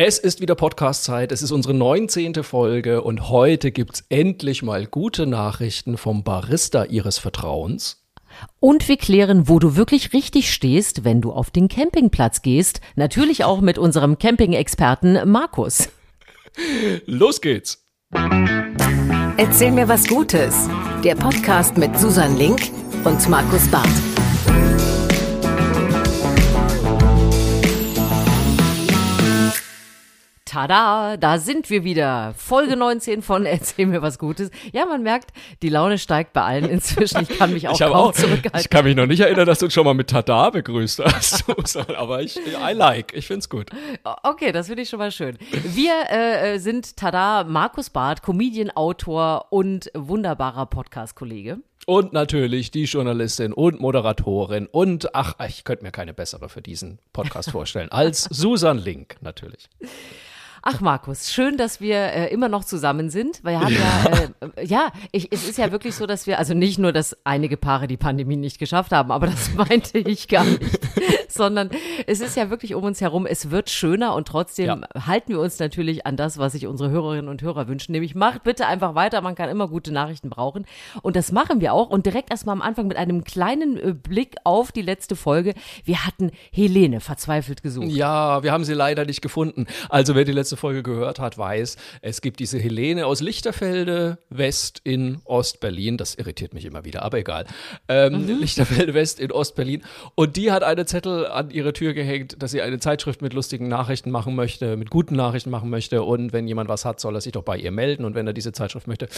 Es ist wieder Podcast-Zeit, es ist unsere 19. Folge und heute gibt's endlich mal gute Nachrichten vom Barista Ihres Vertrauens. Und wir klären, wo du wirklich richtig stehst, wenn du auf den Campingplatz gehst. Natürlich auch mit unserem Camping-Experten Markus. Los geht's! Erzähl mir was Gutes. Der Podcast mit Susan Link und Markus Barth. Tada, da sind wir wieder. Folge 19 von Erzähl mir was Gutes. Ja, man merkt, die Laune steigt bei allen inzwischen. Ich kann mich auch Ich, kaum auch, zurückhalten. ich kann mich noch nicht erinnern, dass du uns schon mal mit Tada begrüßt hast, Susan, aber ich, I like, ich find's gut. Okay, das finde ich schon mal schön. Wir äh, äh, sind Tada, Markus Barth, Comedian, Autor und wunderbarer Podcast-Kollege. Und natürlich die Journalistin und Moderatorin und ach, ich könnte mir keine bessere für diesen Podcast vorstellen als Susan Link natürlich. Ach Markus, schön, dass wir äh, immer noch zusammen sind, weil wir haben ja, äh, ja, ich, es ist ja wirklich so, dass wir, also nicht nur, dass einige Paare die Pandemie nicht geschafft haben, aber das meinte ich gar nicht, sondern es ist ja wirklich um uns herum, es wird schöner und trotzdem Ja. halten wir uns natürlich an das, was sich unsere Hörerinnen und Hörer wünschen, nämlich macht bitte einfach weiter, man kann immer gute Nachrichten brauchen und das machen wir auch und direkt erstmal am Anfang mit einem kleinen äh, Blick auf die letzte Folge. Wir hatten Helene verzweifelt gesucht. Ja, wir haben sie leider nicht gefunden. Also wer die letzte Folge gehört hat, weiß, es gibt diese Helene aus Lichterfelde West in Ostberlin. Das irritiert mich immer wieder, aber egal. Ähm, Lichterfelde West in Ostberlin. Und die hat einen Zettel an ihre Tür gehängt, dass sie eine Zeitschrift mit lustigen Nachrichten machen möchte, mit guten Nachrichten machen möchte. Und wenn jemand was hat, soll er sich doch bei ihr melden. Und wenn er diese Zeitschrift möchte.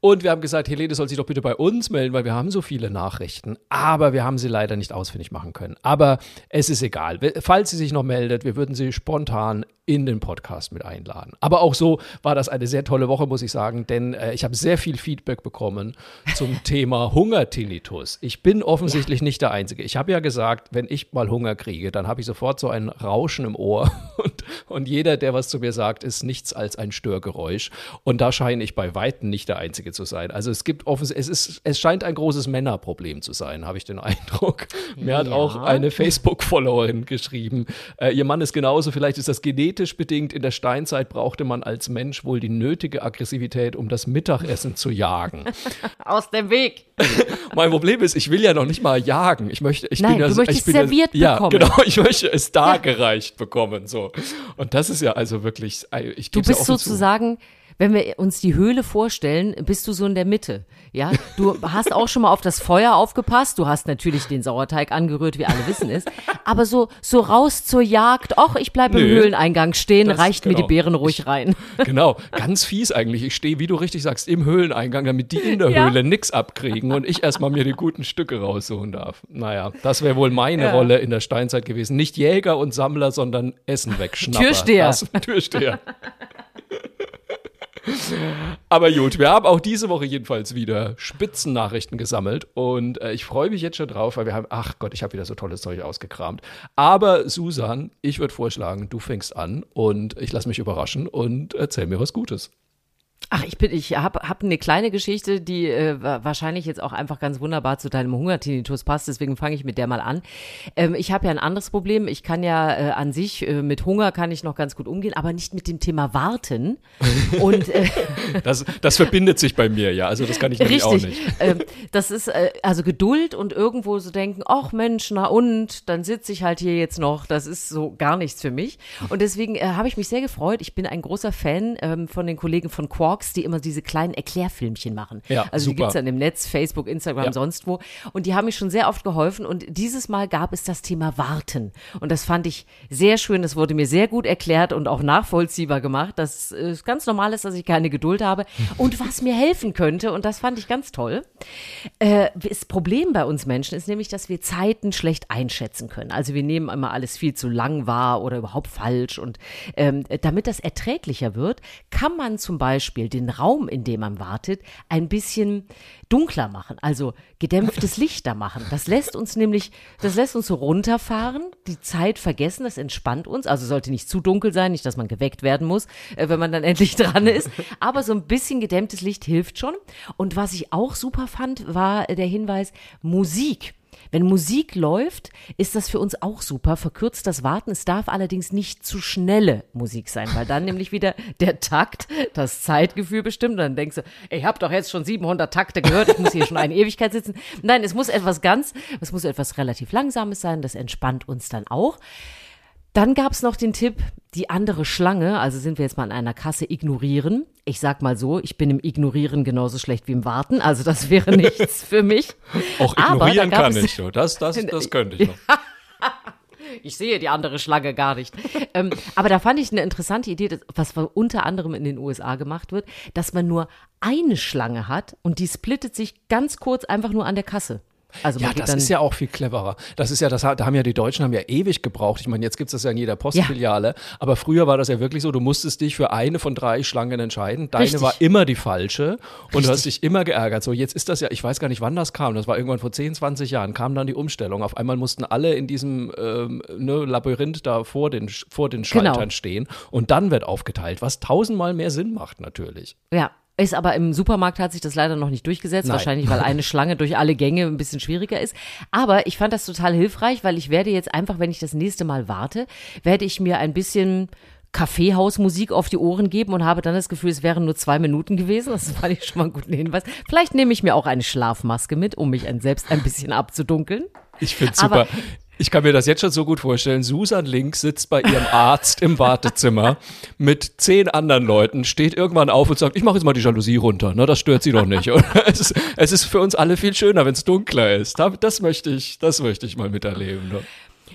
Und wir haben gesagt, Helene soll sich doch bitte bei uns melden, weil wir haben so viele Nachrichten. Aber wir haben sie leider nicht ausfindig machen können. Aber es ist egal. Falls sie sich noch meldet, wir würden sie spontan in den Podcast mit einladen. Aber auch so war das eine sehr tolle Woche, muss ich sagen, denn äh, ich habe sehr viel Feedback bekommen zum Thema Hungertinnitus. Ich bin offensichtlich nicht der Einzige. Ich habe ja gesagt, wenn ich mal Hunger kriege, dann habe ich sofort so ein Rauschen im Ohr und, und jeder, der was zu mir sagt, ist nichts als ein Störgeräusch. Und da scheine ich bei Weitem nicht der Einzige zu sein. Also es gibt offensichtlich, es ist, es scheint ein großes Männerproblem zu sein, habe ich den Eindruck. Mir hat Ja. auch eine Facebook-Followerin geschrieben, äh, ihr Mann ist genauso, vielleicht ist das genetisch bedingt. In der Steinzeit brauchte man als Mensch wohl die nötige Aggressivität, um das Mittagessen zu jagen. Aus dem Weg. mein Problem ist, ich will ja noch nicht mal jagen. Ich möchte, ich Nein, bin ja, du möchtest ich bin serviert ja, bekommen. Ja, genau, ich möchte es dargereicht bekommen. So. Und das ist ja also wirklich, ich Du geb's ja bist offen zu. Wenn wir uns die Höhle vorstellen, bist du so in der Mitte. Ja, du hast auch schon mal auf das Feuer aufgepasst. Du hast natürlich den Sauerteig angerührt, wie alle wissen es. Aber so, so raus zur Jagd. Och, ich bleibe im Höhleneingang stehen, das- reicht mir genau. die Beeren ruhig rein. Genau, ganz fies eigentlich. Ich stehe, wie du richtig sagst, im Höhleneingang, damit die in der Ja. Höhle nix abkriegen und ich erstmal mir die guten Stücke raussuchen darf. Naja, das wäre wohl meine Ja. Rolle in der Steinzeit gewesen. Nicht Jäger und Sammler, sondern Essen wegschnapper. Türsteher. Das, Türsteher. Aber gut, wir haben auch diese Woche jedenfalls wieder Spitzennachrichten gesammelt und äh, ich freue mich jetzt schon drauf, weil wir haben, ach Gott, ich habe wieder so tolles Zeug ausgekramt. Aber Susan, ich würde vorschlagen, du fängst an und ich lasse mich überraschen und erzähl mir was Gutes. Ach, ich bin, ich habe hab eine kleine Geschichte, die äh, wa- wahrscheinlich jetzt auch einfach ganz wunderbar zu deinem Hungertinnitus passt. Deswegen fange ich mit der mal an. Ähm, ich habe ja ein anderes Problem. Ich kann ja äh, an sich äh, mit Hunger kann ich noch ganz gut umgehen, aber nicht mit dem Thema Warten. Und äh, Das, das verbindet sich bei mir, ja. Also das kann ich nämlich auch nicht. Ähm, das ist äh, also Geduld und irgendwo so denken, ach Mensch, na und, dann sitze ich halt hier jetzt noch. Das ist so gar nichts für mich. Und deswegen äh, habe ich mich sehr gefreut. Ich bin ein großer Fan ähm, von den Kollegen von Quarks, die immer diese kleinen Erklärfilmchen machen. Ja, also die super. gibt's dann im Netz, Facebook, Instagram, Ja. sonst wo. Und die haben mich schon sehr oft geholfen. Und dieses Mal gab es das Thema Warten. Und das fand ich sehr schön. Das wurde mir sehr gut erklärt und auch nachvollziehbar gemacht, dass es ganz normal ist, dass ich keine Geduld habe. Und was mir helfen könnte, und das fand ich ganz toll. Äh, das Problem bei uns Menschen ist nämlich, dass wir Zeiten schlecht einschätzen können. Also wir nehmen immer alles viel zu lang wahr oder überhaupt falsch. Und ähm, damit das erträglicher wird, kann man zum Beispiel den Raum, in dem man wartet, ein bisschen dunkler machen, also gedämpftes Licht da machen. Das lässt uns nämlich, das lässt uns so runterfahren, die Zeit vergessen, das entspannt uns. Also sollte nicht zu dunkel sein, nicht, dass man geweckt werden muss, äh, wenn man dann endlich dran ist. Aber so ein bisschen gedämmtes Licht hilft schon. Und was ich auch super fand, war der Hinweis, Musik. Wenn Musik läuft, ist das für uns auch super. Verkürzt das Warten. Es darf allerdings nicht zu schnelle Musik sein, weil dann nämlich wieder der Takt das Zeitgefühl bestimmt. Und dann denkst du, ich habe doch jetzt schon 700 Takte gehört, ich muss hier schon eine Ewigkeit sitzen. Nein, es muss etwas ganz, es muss etwas relativ Langsames sein. Das entspannt uns dann auch. Dann gab es noch den Tipp, die andere Schlange, also sind wir jetzt mal an einer Kasse, ignorieren. Ich sag mal so, ich bin im Ignorieren genauso schlecht wie im Warten, also das wäre nichts für mich. Auch ignorieren kann ich so, das, das, das könnte ich noch. Ich sehe die andere Schlange gar nicht. ähm, aber da fand ich eine interessante Idee, dass, was unter anderem in den USA gemacht wird, dass man nur eine Schlange hat und die splittet sich ganz kurz einfach nur an der Kasse. Also ja, das ist ja auch viel cleverer. Das ist ja, das, da haben ja die Deutschen haben ja ewig gebraucht. Ich meine, jetzt gibt es das ja in jeder Postfiliale. Ja. Aber früher war das ja wirklich so, du musstest dich für eine von drei Schlangen entscheiden. Deine Richtig. war immer die falsche und Richtig. du hast dich immer geärgert. So, jetzt ist das ja, ich weiß gar nicht, wann das kam. Das war irgendwann vor 10, 20 Jahren, kam dann die Umstellung. Auf einmal mussten alle in diesem ähm, ne, Labyrinth da vor den, vor den Schaltern genau. stehen. Und dann wird aufgeteilt, was tausendmal mehr Sinn macht natürlich. Ja, ist aber im Supermarkt hat sich das leider noch nicht durchgesetzt, Nein. wahrscheinlich weil eine Schlange durch alle Gänge ein bisschen schwieriger ist. Aber ich fand das total hilfreich, weil ich werde jetzt einfach, wenn ich das nächste Mal warte, werde ich mir ein bisschen Kaffeehausmusik auf die Ohren geben und habe dann das Gefühl, es wären nur zwei Minuten gewesen. Das fand ich schon mal einen guten Hinweis. Vielleicht nehme ich mir auch eine Schlafmaske mit, um mich selbst ein bisschen abzudunkeln. Ich finde super. Ich kann mir das jetzt schon so gut vorstellen. Susan Link sitzt bei ihrem Arzt im Wartezimmer mit zehn anderen Leuten, steht irgendwann auf und sagt, ich mache jetzt mal die Jalousie runter. Ne, das stört sie doch nicht. es, ist, es ist für uns alle viel schöner, wenn es dunkler ist. Das möchte ich, das möchte ich mal miterleben. Ne?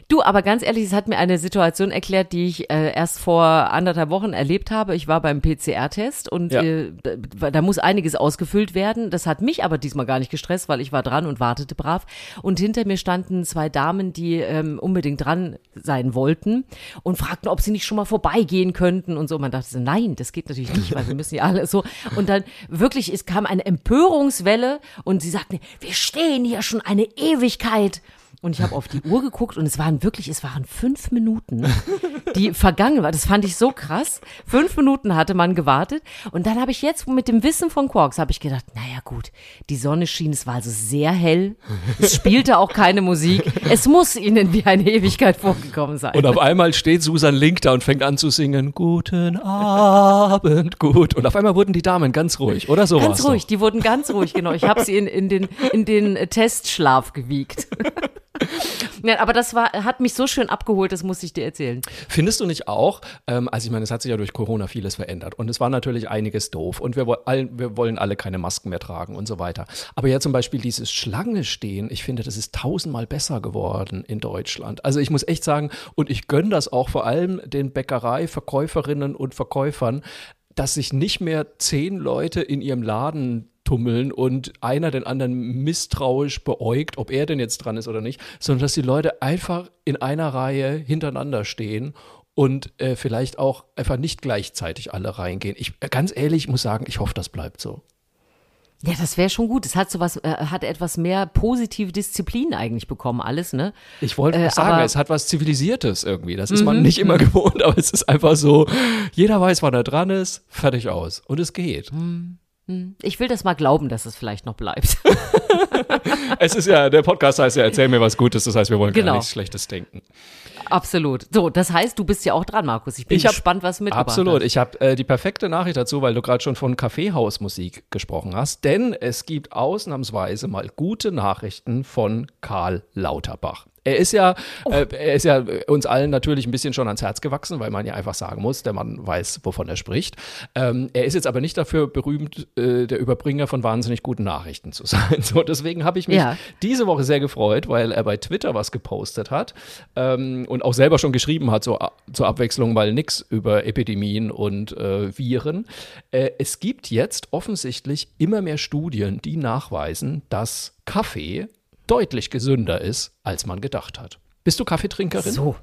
Du, aber ganz ehrlich, es hat mir eine Situation erklärt, die ich äh, erst vor anderthalb Wochen erlebt habe. Ich war beim PCR-Test und ja. äh, da, da, muss einiges ausgefüllt werden. Das hat mich aber diesmal gar nicht gestresst, weil ich war dran und wartete brav. Und hinter mir standen zwei Damen, die ähm, unbedingt dran sein wollten und fragten, ob sie nicht schon mal vorbeigehen könnten und so. Man dachte nein, das geht natürlich nicht, weil wir müssen ja alle so. Und dann wirklich, es kam eine Empörungswelle und sie sagten, wir stehen hier schon eine Ewigkeit. Und ich habe auf die Uhr geguckt und es waren wirklich, es waren fünf Minuten, die vergangen waren. Das fand ich so krass. Fünf Minuten hatte man gewartet. Und dann habe ich jetzt mit dem Wissen von Quarks, habe ich gedacht, naja gut, die Sonne schien, es war also sehr hell. Es spielte auch keine Musik. Es muss ihnen wie eine Ewigkeit vorgekommen sein. Und auf einmal steht Susan Link da und fängt an zu singen, guten Abend, gut. Und auf einmal wurden die Damen ganz ruhig, oder so Ganz ruhig, doch. die wurden ganz ruhig, genau. Ich habe sie in, in, den, in den Testschlaf gewiegt. Ja, aber das war, hat mich so schön abgeholt, das muss ich dir erzählen. Findest du nicht auch, ähm, also ich meine, es hat sich ja durch Corona vieles verändert und es war natürlich einiges doof und wir, wir wollen alle keine Masken mehr tragen und so weiter. Aber ja zum Beispiel dieses Schlange stehen, ich finde, das ist tausendmal besser geworden in Deutschland. Also ich muss echt sagen, und ich gönne das auch vor allem den Bäckereiverkäuferinnen und Verkäufern, dass sich nicht mehr zehn Leute in ihrem Laden tummeln und einer den anderen misstrauisch beäugt, ob er denn jetzt dran ist oder nicht, sondern dass die Leute einfach in einer Reihe hintereinander stehen und äh, vielleicht auch einfach nicht gleichzeitig alle reingehen. Ich ganz ehrlich muss sagen, ich hoffe, das bleibt so. Ja, das wäre schon gut. Es hat sowas, äh, hat etwas mehr positive Disziplin eigentlich bekommen, alles, ne? Ich wollte äh, sagen, es hat was Zivilisiertes irgendwie. Das ist man mhm, nicht immer mhm. gewohnt, aber es ist einfach so, jeder weiß, wann er dran ist, fertig aus. Und es geht. Mhm. Hm. Ich will das mal glauben, dass es vielleicht noch bleibt. es ist ja, der Podcast heißt ja, erzähl mir was Gutes, das heißt, wir wollen genau. gar nichts Schlechtes denken. Absolut. So, das heißt, du bist ja auch dran, Markus. Ich bin ich hab, gespannt, was mit Absolut. Hast. Ich habe äh, die perfekte Nachricht dazu, weil du gerade schon von Kaffeehausmusik gesprochen hast. Denn es gibt ausnahmsweise mal gute Nachrichten von Karl Lauterbach. Er ist ja, oh. äh, er ist ja uns allen natürlich ein bisschen schon ans Herz gewachsen, weil man ja einfach sagen muss, der Mann weiß, wovon er spricht. Ähm, er ist jetzt aber nicht dafür berühmt, äh, der Überbringer von wahnsinnig guten Nachrichten zu sein. So, deswegen habe ich mich ja. diese Woche sehr gefreut, weil er bei Twitter was gepostet hat ähm, und auch selber schon geschrieben hat, so zur Abwechslung mal nichts über Epidemien und äh, Viren. Äh, es gibt jetzt offensichtlich immer mehr Studien, die nachweisen, dass Kaffee deutlich gesünder ist, als man gedacht hat. Bist du Kaffeetrinkerin? So.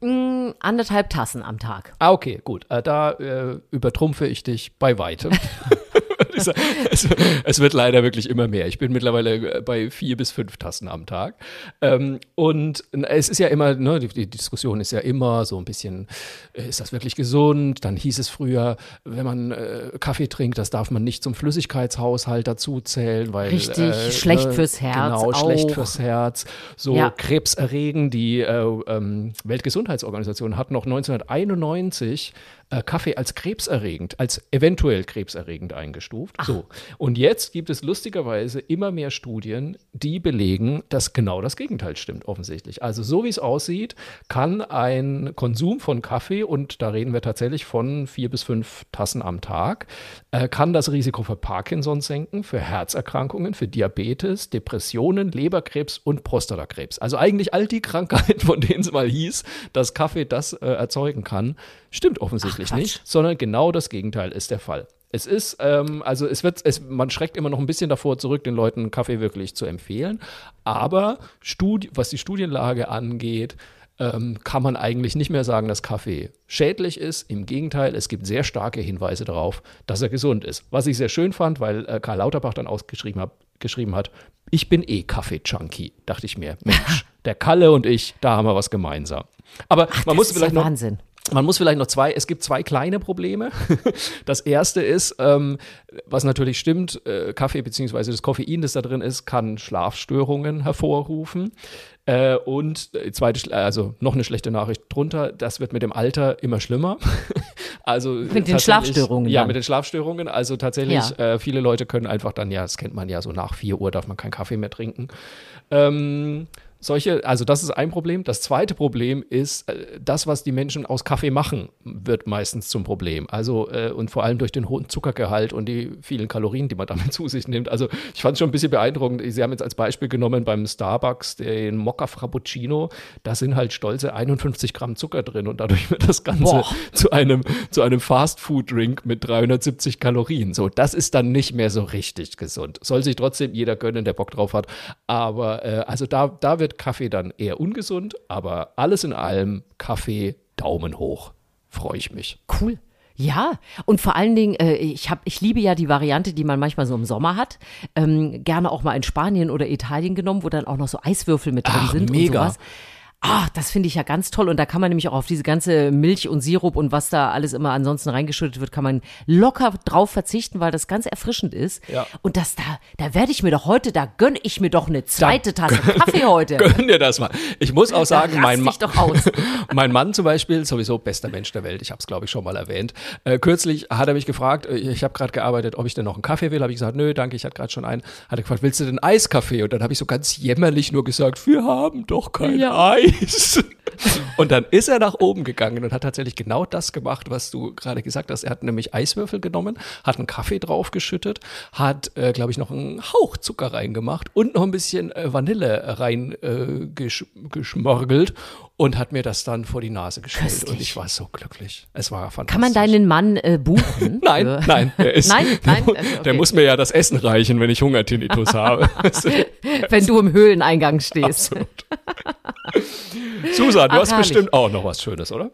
Mm, anderthalb Tassen am Tag. Ah, okay, gut. Äh, da äh, übertrumpfe ich dich bei weitem. es, es, es, wird leider wirklich immer mehr. Ich bin mittlerweile bei vier bis fünf Tassen am Tag. Ähm, und es ist ja immer, ne, die, die, Diskussion ist ja immer so ein bisschen, äh, ist das wirklich gesund? Dann hieß es früher, wenn man äh, Kaffee trinkt, das darf man nicht zum Flüssigkeitshaushalt dazu zählen, weil richtig äh, schlecht ne, fürs Herz. Genau, auch. schlecht fürs Herz. So ja. krebserregend. Die äh, ähm, Weltgesundheitsorganisation hat noch 1991 äh, Kaffee als krebserregend, als eventuell krebserregend eingestuft. Ach. So. Und jetzt gibt es lustigerweise immer mehr Studien, die belegen, dass genau das Gegenteil stimmt, offensichtlich. Also so wie es aussieht, kann ein Konsum von Kaffee, und da reden wir tatsächlich von vier bis fünf Tassen am Tag, äh, kann das Risiko für Parkinson senken, für Herzerkrankungen, für Diabetes, Depressionen, Leberkrebs und Prostatakrebs. Also eigentlich all die Krankheiten, von denen es mal hieß, dass Kaffee das äh, erzeugen kann, stimmt offensichtlich Ach, nicht, sondern genau das Gegenteil ist der Fall. Es ist, ähm, also es wird, es, man schreckt immer noch ein bisschen davor zurück, den Leuten Kaffee wirklich zu empfehlen. Aber Studi was die Studienlage angeht, ähm, kann man eigentlich nicht mehr sagen, dass Kaffee schädlich ist. Im Gegenteil, es gibt sehr starke Hinweise darauf, dass er gesund ist. Was ich sehr schön fand, weil äh, Karl Lauterbach dann ausgeschrieben hat, geschrieben hat, ich bin eh Kaffee-Junkie, dachte ich mir. Mensch, der Kalle und ich, da haben wir was gemeinsam. Aber Ach, man muss vielleicht ja noch, Wahnsinn. Man muss vielleicht noch zwei, es gibt zwei kleine Probleme. Das erste ist, ähm, was natürlich stimmt, äh, Kaffee bzw. das Koffein, das da drin ist, kann Schlafstörungen hervorrufen. Äh, und äh, zweite, also noch eine schlechte Nachricht drunter, das wird mit dem Alter immer schlimmer. also mit den Schlafstörungen. Ja, dann. mit den Schlafstörungen. Also tatsächlich, ja. äh, viele Leute können einfach dann, ja, das kennt man ja so nach 4 Uhr darf man keinen Kaffee mehr trinken. Ähm, solche, also das ist ein Problem. Das zweite Problem ist, äh, das, was die Menschen aus Kaffee machen, wird meistens zum Problem. Also äh, und vor allem durch den hohen Zuckergehalt und die vielen Kalorien, die man damit zu sich nimmt. Also ich fand es schon ein bisschen beeindruckend. Sie haben jetzt als Beispiel genommen beim Starbucks den Mokka Frappuccino. Da sind halt stolze 51 Gramm Zucker drin und dadurch wird das Ganze Boah. zu einem, zu einem Fast-Food-Drink mit 370 Kalorien. So, das ist dann nicht mehr so richtig gesund. Soll sich trotzdem jeder gönnen, der Bock drauf hat. Aber äh, also da, da wird Kaffee dann eher ungesund, aber alles in allem Kaffee Daumen hoch. Freue ich mich. Cool. Ja, und vor allen Dingen, äh, ich, hab, ich liebe ja die Variante, die man manchmal so im Sommer hat. Ähm, gerne auch mal in Spanien oder Italien genommen, wo dann auch noch so Eiswürfel mit drin Ach, sind mega. und sowas. Ah, das finde ich ja ganz toll. Und da kann man nämlich auch auf diese ganze Milch und Sirup und was da alles immer ansonsten reingeschüttet wird, kann man locker drauf verzichten, weil das ganz erfrischend ist. Ja. Und das da, da werde ich mir doch heute, da gönne ich mir doch eine zweite da, Tasse Kaffee heute. Gönn dir das mal. Ich muss auch sagen, mein, Ma mein Mann zum Beispiel, sowieso bester Mensch der Welt, ich habe es glaube ich schon mal erwähnt. Äh, kürzlich hat er mich gefragt, äh, ich habe gerade gearbeitet, ob ich denn noch einen Kaffee will. Habe ich gesagt, nö, danke, ich hatte gerade schon einen. Hat er gefragt, willst du denn Eiskaffee? Und dann habe ich so ganz jämmerlich nur gesagt, wir haben doch kein ja. Eis. Eis. Und dann ist er nach oben gegangen und hat tatsächlich genau das gemacht, was du gerade gesagt hast. Er hat nämlich Eiswürfel genommen, hat einen Kaffee draufgeschüttet, hat, äh, glaube ich, noch einen Hauch Zucker reingemacht und noch ein bisschen äh, Vanille reingeschmörgelt äh, und hat mir das dann vor die Nase gestellt. Köstlich. Und ich war so glücklich. Es war fantastisch. Kann man deinen Mann äh, buchen? nein, nein, der ist, nein, nein, der, okay. der muss mir ja das Essen reichen, wenn ich Hungertinnitus habe. wenn du im Höhleneingang stehst. Absolut. Susan, du Ach, hast herrlich. bestimmt auch noch was Schönes, oder?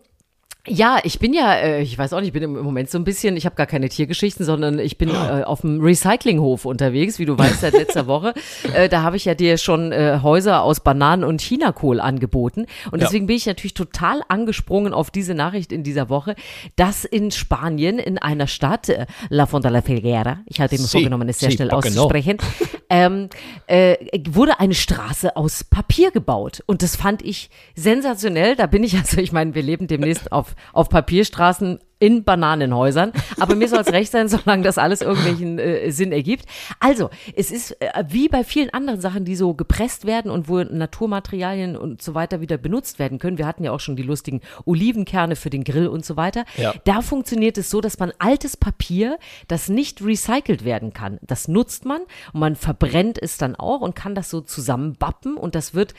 Ja, ich bin ja, äh, ich weiß auch nicht, ich bin im Moment so ein bisschen, ich habe gar keine Tiergeschichten, sondern ich bin äh, auf dem Recyclinghof unterwegs, wie du weißt, seit letzter Woche. Äh, da habe ich ja dir schon äh, Häuser aus Bananen und Chinakohl angeboten. Und deswegen ja. bin ich natürlich total angesprungen auf diese Nachricht in dieser Woche, dass in Spanien, in einer Stadt, äh, La Fonda la Figuera, ich hatte mir sí, vorgenommen, es sehr sí, schnell auszusprechen, ähm, äh, wurde eine Straße aus Papier gebaut. Und das fand ich sensationell. Da bin ich, also ich meine, wir leben demnächst auf auf Papierstraßen in Bananenhäusern. Aber mir soll es recht sein, solange das alles irgendwelchen äh, Sinn ergibt. Also, es ist äh, wie bei vielen anderen Sachen, die so gepresst werden und wo Naturmaterialien und so weiter wieder benutzt werden können. Wir hatten ja auch schon die lustigen Olivenkerne für den Grill und so weiter. Ja. Da funktioniert es so, dass man altes Papier, das nicht recycelt werden kann, das nutzt man und man verbrennt es dann auch und kann das so zusammenbappen und das wird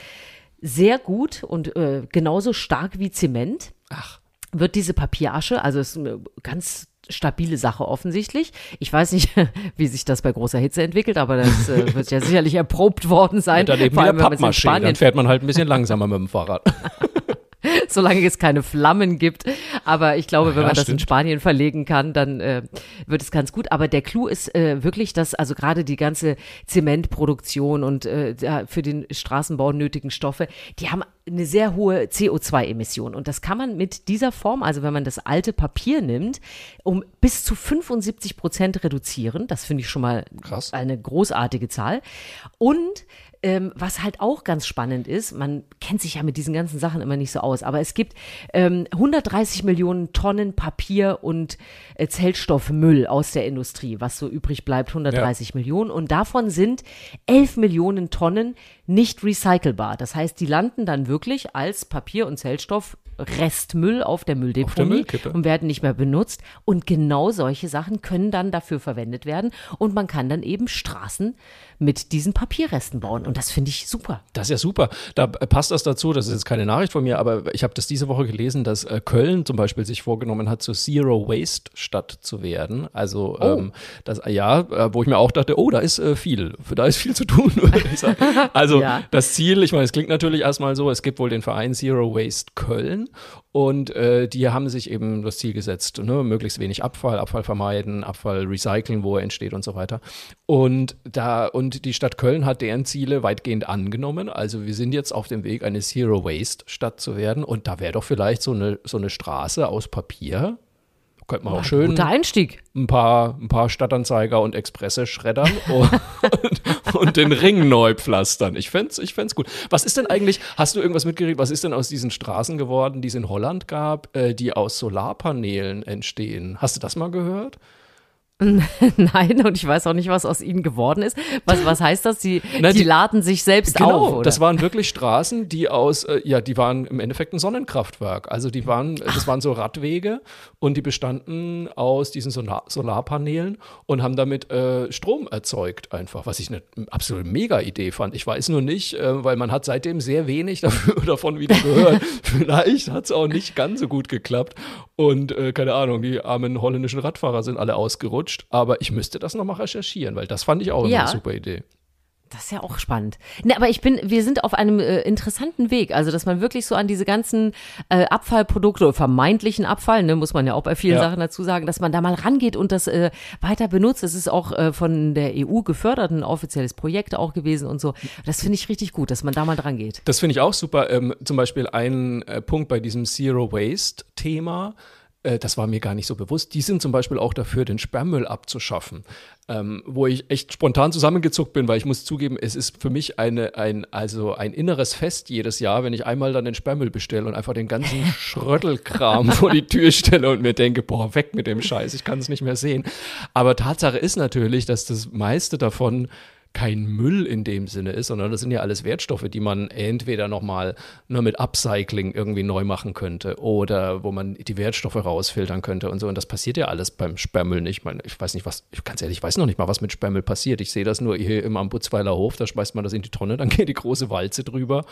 sehr gut und äh, genauso stark wie Zement. Ach wird diese Papierasche, also ist eine ganz stabile Sache offensichtlich. Ich weiß nicht, wie sich das bei großer Hitze entwickelt, aber das äh, wird ja sicherlich erprobt worden sein. Und dann eben vor allem, Pappmaschine, dann fährt man halt ein bisschen langsamer mit dem Fahrrad. solange es keine Flammen gibt. Aber ich glaube, wenn Ja, man das stimmt. in Spanien verlegen kann, dann äh, wird es ganz gut. Aber der Clou ist äh, wirklich, dass also gerade die ganze Zementproduktion und äh, für den Straßenbau nötigen Stoffe, die haben eine sehr hohe CO2-Emission. Und das kann man mit dieser Form, also wenn man das alte Papier nimmt, um bis zu 75 Prozent reduzieren. Das finde ich schon mal Krass. eine großartige Zahl. Und ähm, was halt auch ganz spannend ist, man kennt sich ja mit diesen ganzen Sachen immer nicht so aus, aber es gibt ähm, 130 Millionen Tonnen Papier und äh, Zellstoffmüll aus der Industrie, was so übrig bleibt, 130 Millionen. Und davon sind 11 Millionen Tonnen nicht recycelbar. Das heißt, die landen dann wirklich als Papier und Zellstoff Restmüll auf der Mülldeponie Müllkippe. und werden nicht mehr benutzt. Und genau solche Sachen können dann dafür verwendet werden. Und man kann dann eben Straßen mit diesen Papierresten bauen. Und das finde ich super. Das ist ja super. Da passt das dazu, das ist jetzt keine Nachricht von mir, aber ich habe das diese Woche gelesen, dass äh, Köln zum Beispiel sich vorgenommen hat, zur Zero Waste Stadt zu werden. Also ähm, das ja, äh, wo ich mir auch dachte, oh, da ist äh, viel, da ist viel zu tun. also Ja. das Ziel, ich meine, es klingt natürlich erstmal so, es gibt wohl den Verein Zero Waste Köln und äh, die haben sich eben das Ziel gesetzt, ne, möglichst wenig Abfall, Abfall vermeiden, Abfall recyceln, wo er entsteht und so weiter. Und da und die Stadt Köln hat deren Ziele weitgehend angenommen. Also wir sind jetzt auf dem Weg, eine Zero Waste Stadt zu werden. Und da wäre doch vielleicht so eine so eine Straße aus Papier. Könnte man auch schön Guter Einstieg. ein paar, ein paar Stadtanzeiger und Expresse schreddern und, und den Ring neu pflastern. Ich fänd's, ich fänd's gut. Was ist denn eigentlich, hast du irgendwas mitgekriegt, was ist denn aus diesen Straßen geworden, die es in Holland gab, äh, die aus Solarpanelen entstehen? Hast du das mal gehört? Nein, und ich weiß auch nicht, was aus ihnen geworden ist. Was, was heißt das? Sie, Na, die, die- laden sich selbst auf, oder? das waren wirklich Straßen, die aus, äh, ja, die waren im Endeffekt ein Sonnenkraftwerk. Also die waren, das waren so Radwege und die bestanden aus diesen Solar Solarpanelen und haben damit äh, Strom erzeugt einfach, was ich eine absolute Mega-Idee fand. Ich weiß nur nicht, äh, weil man hat seitdem sehr wenig davon wieder gehört. Vielleicht hat es auch nicht ganz so gut geklappt und äh, keine Ahnung, die armen holländischen Radfahrer sind alle ausgerutscht, aber ich müsste das nochmal recherchieren, weil das fand ich auch Ja. eine super Idee. Das ist ja auch spannend. Ne, aber ich bin, wir sind auf einem äh, interessanten Weg. Also, dass man wirklich so an diese ganzen äh, Abfallprodukte oder vermeintlichen Abfall, ne, muss man ja auch bei vielen Ja. Sachen dazu sagen, dass man da mal rangeht und das äh, weiter benutzt. Es ist auch äh, von der EU gefördert, ein offizielles Projekt auch gewesen und so. Das finde ich richtig gut, dass man da mal dran geht. Das finde ich auch super. Ähm, zum Beispiel ein äh, Punkt bei diesem Zero Waste Thema. Äh, Das war mir gar nicht so bewusst. Die sind zum Beispiel auch dafür, den Sperrmüll abzuschaffen. Ähm, wo ich echt spontan zusammengezuckt bin, weil ich muss zugeben, es ist für mich eine, ein, also ein inneres Fest jedes Jahr, wenn ich einmal dann den Sperrmüll bestelle und einfach den ganzen Schröttelkram vor die Tür stelle und mir denke, boah, weg mit dem Scheiß, ich kann es nicht mehr sehen. Aber Tatsache ist natürlich, dass das meiste davon kein Müll in dem Sinne ist, sondern das sind ja alles Wertstoffe, die man entweder nochmal nur mit Upcycling irgendwie neu machen könnte oder wo man die Wertstoffe rausfiltern könnte und so. Und das passiert ja alles beim Sperrmüll nicht. Ich, meine, ich weiß nicht, was, ich, ganz ehrlich, ich weiß noch nicht mal, was mit Sperrmüll passiert. Ich sehe das nur hier im Ambutzweiler Hof, da schmeißt man das in die Tonne, dann geht die große Walze drüber.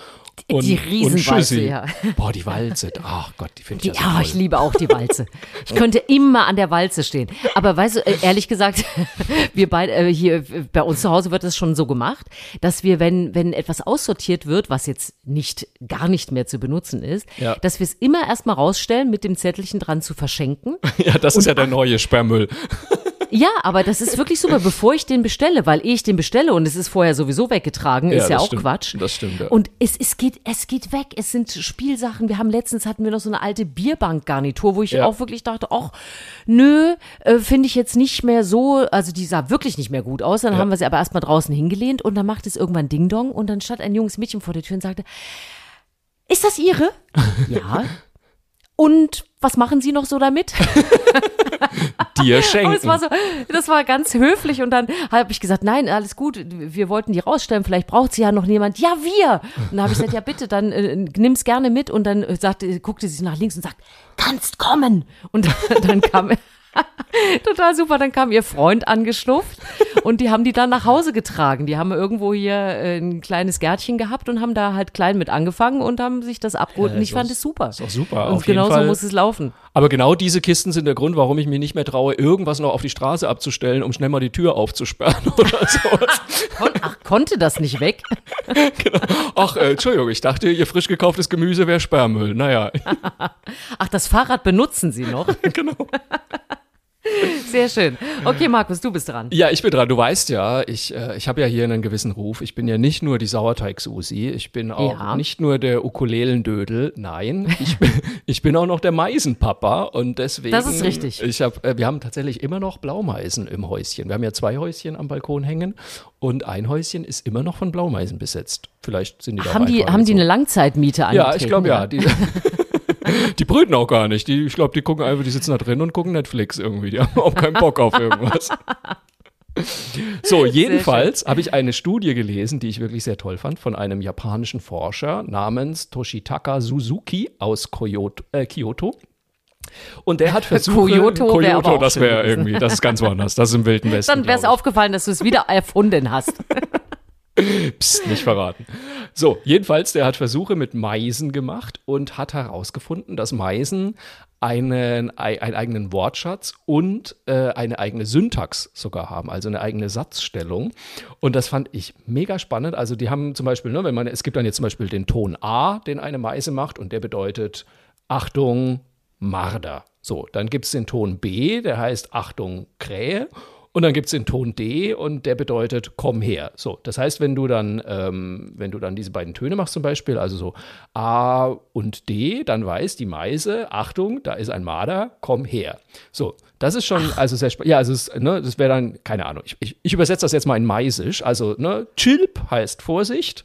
Und, Die Riesenwalze, ja. Boah, die Walze, ach Gott, die finde Die, ich ja so ja, toll. ich liebe auch die Walze. Ich könnte immer an der Walze stehen. Aber weißt du, äh, ehrlich gesagt, wir beide, äh, hier äh, bei uns zu Hause wird das schon so gemacht, dass wir, wenn, wenn etwas aussortiert wird, was jetzt nicht, gar nicht mehr zu benutzen ist, Ja. dass wir es immer erstmal rausstellen, mit dem Zettelchen dran zu verschenken. Ja, das ist ja der neue Sperrmüll. Ja, aber das ist wirklich super, bevor ich den bestelle, weil ehe ich den bestelle und es ist vorher sowieso weggetragen, Ja, ist ja auch stimmt. Quatsch. Das stimmt, ja. Und es, es, geht, es geht weg. Es sind Spielsachen. Wir haben letztens hatten wir noch so eine alte Bierbankgarnitur, wo ich Ja. auch wirklich dachte, ach, nö, äh, finde ich jetzt nicht mehr so, also die sah wirklich nicht mehr gut aus. Dann haben wir sie aber erstmal draußen hingelehnt und dann macht es irgendwann Ding Dong und dann stand ein junges Mädchen vor der Tür und sagte, ist das Ihre? ja. Und was machen Sie noch so damit? Dir Und schenken. es war so, das war ganz höflich und dann habe ich gesagt, nein, alles gut, wir wollten die rausstellen, vielleicht braucht sie ja noch jemand. Ja, wir. Und dann habe ich gesagt, ja bitte, dann äh, nimm's gerne mit und dann äh, sagte, guckte sie nach links und sagt, kannst kommen. Und dann kam Total super, dann kam ihr Freund angeschlupft und die haben die dann nach Hause getragen. Die haben irgendwo hier äh, ein kleines Gärtchen gehabt und haben da halt klein mit angefangen und haben sich das abgeholt. Ja, und ich fand es super. ist doch super, Und auf genau so muss es laufen. Aber genau diese Kisten sind der Grund, warum ich mich nicht mehr traue, irgendwas noch auf die Straße abzustellen, um schnell mal die Tür aufzusperren oder sowas. Kon Ach, konnte das nicht weg? Ach, äh, Entschuldigung, ich dachte, ihr frisch gekauftes Gemüse wäre Sperrmüll. Naja, Ach, das Fahrrad benutzen Sie noch? genau. Sehr schön. Okay, Markus, du bist dran. Ja, ich bin dran. Du weißt ja, ich, äh, ich habe ja hier einen gewissen Ruf. Ich bin ja nicht nur die Sauerteig-Susi, ich bin auch Ja. nicht nur der Ukulelendödel. Nein, ich bin, ich bin auch noch der Meisenpapa und deswegen. Das ist richtig. Ich hab, äh, wir haben tatsächlich immer noch Blaumeisen im Häuschen. Wir haben ja zwei Häuschen am Balkon hängen und ein Häuschen ist immer noch von Blaumeisen besetzt. Vielleicht sind die da Haben die, haben die so. eine Langzeitmiete angetreten? Ja, ich glaube ja. Die, die brüten auch gar nicht. Die, ich glaube, die gucken einfach, die sitzen da drin und gucken Netflix irgendwie. Die haben auch keinen Bock auf irgendwas. So, jedenfalls habe ich eine Studie gelesen, die ich wirklich sehr toll fand, von einem japanischen Forscher namens Toshitaka Suzuki aus Kyoto. Äh, Kyoto. Und der hat Versuche. Kyoto wär aber auch das wäre irgendwie, das ist ganz woanders. Das ist im Wilden Westen. Dann wäre es aufgefallen, dass du es wieder erfunden hast. Psst, nicht verraten. So, jedenfalls, der hat Versuche mit Meisen gemacht und hat herausgefunden, dass Meisen einen, ei- einen eigenen Wortschatz und äh, eine eigene Syntax sogar haben, also eine eigene Satzstellung. Und das fand ich mega spannend. Also die haben zum Beispiel, ne, wenn man, es gibt dann jetzt zum Beispiel den Ton A, den eine Meise macht und der bedeutet Achtung, Marder. So, dann gibt es den Ton B, der heißt Achtung, Krähe. Und dann gibt es den Ton D und der bedeutet komm her. So, das heißt, wenn du dann, ähm, wenn du dann diese beiden Töne machst zum Beispiel, also so A und D, dann weiß die Meise, Achtung, da ist ein Marder, komm her. So, das ist schon, also sehr spannend. Ja, also es, ne, das wäre dann, keine Ahnung, ich, ich, ich übersetze das jetzt mal in Meisisch. Also, ne, Chilp heißt Vorsicht,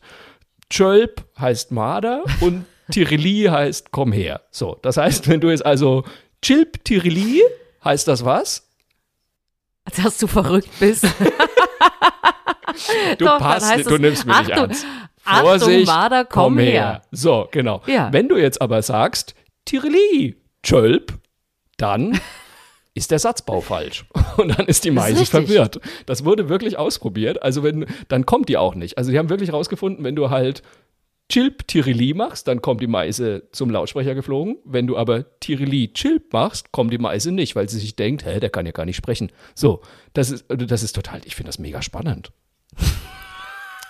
Chölp heißt Marder und Tirili heißt komm her. So, das heißt, wenn du jetzt also Chilp Tirili, heißt das was? Dass du verrückt bist. Du Doch, passt, heißt du es, nimmst mich nicht Achtung, ernst. Achtung, Vorsicht, Marder, komm her. So, genau. Ja. Wenn du jetzt aber sagst, Tirili, Chölp, dann ist der Satzbau falsch. Und dann ist die Meise verwirrt. Das wurde wirklich ausprobiert. Also wenn, dann kommt die auch nicht. Also die haben wirklich rausgefunden, wenn du halt Chilp Tirili machst, dann kommt die Meise zum Lautsprecher geflogen. Wenn du aber Tirili Chilp machst, kommt die Meise nicht, weil sie sich denkt, hä, der kann ja gar nicht sprechen. So, das ist, das ist total, ich finde das mega spannend.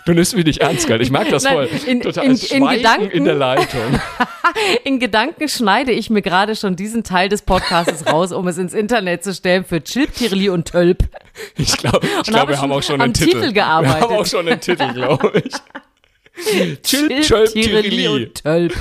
Du nimmst mich nicht ernst, gell? Ich mag das Nein, voll. in- total in- in Gedanken- in der Leitung. In Gedanken schneide ich mir gerade schon diesen Teil des Podcasts raus, um es ins Internet zu stellen für Chilp, Tirili und Tölp. Ich glaube, ich glaub, wir haben auch schon einen Titel. Titel gearbeitet. Wir haben auch schon einen Titel, glaube ich. Chilp, Chölp, Tirili. und Tölp.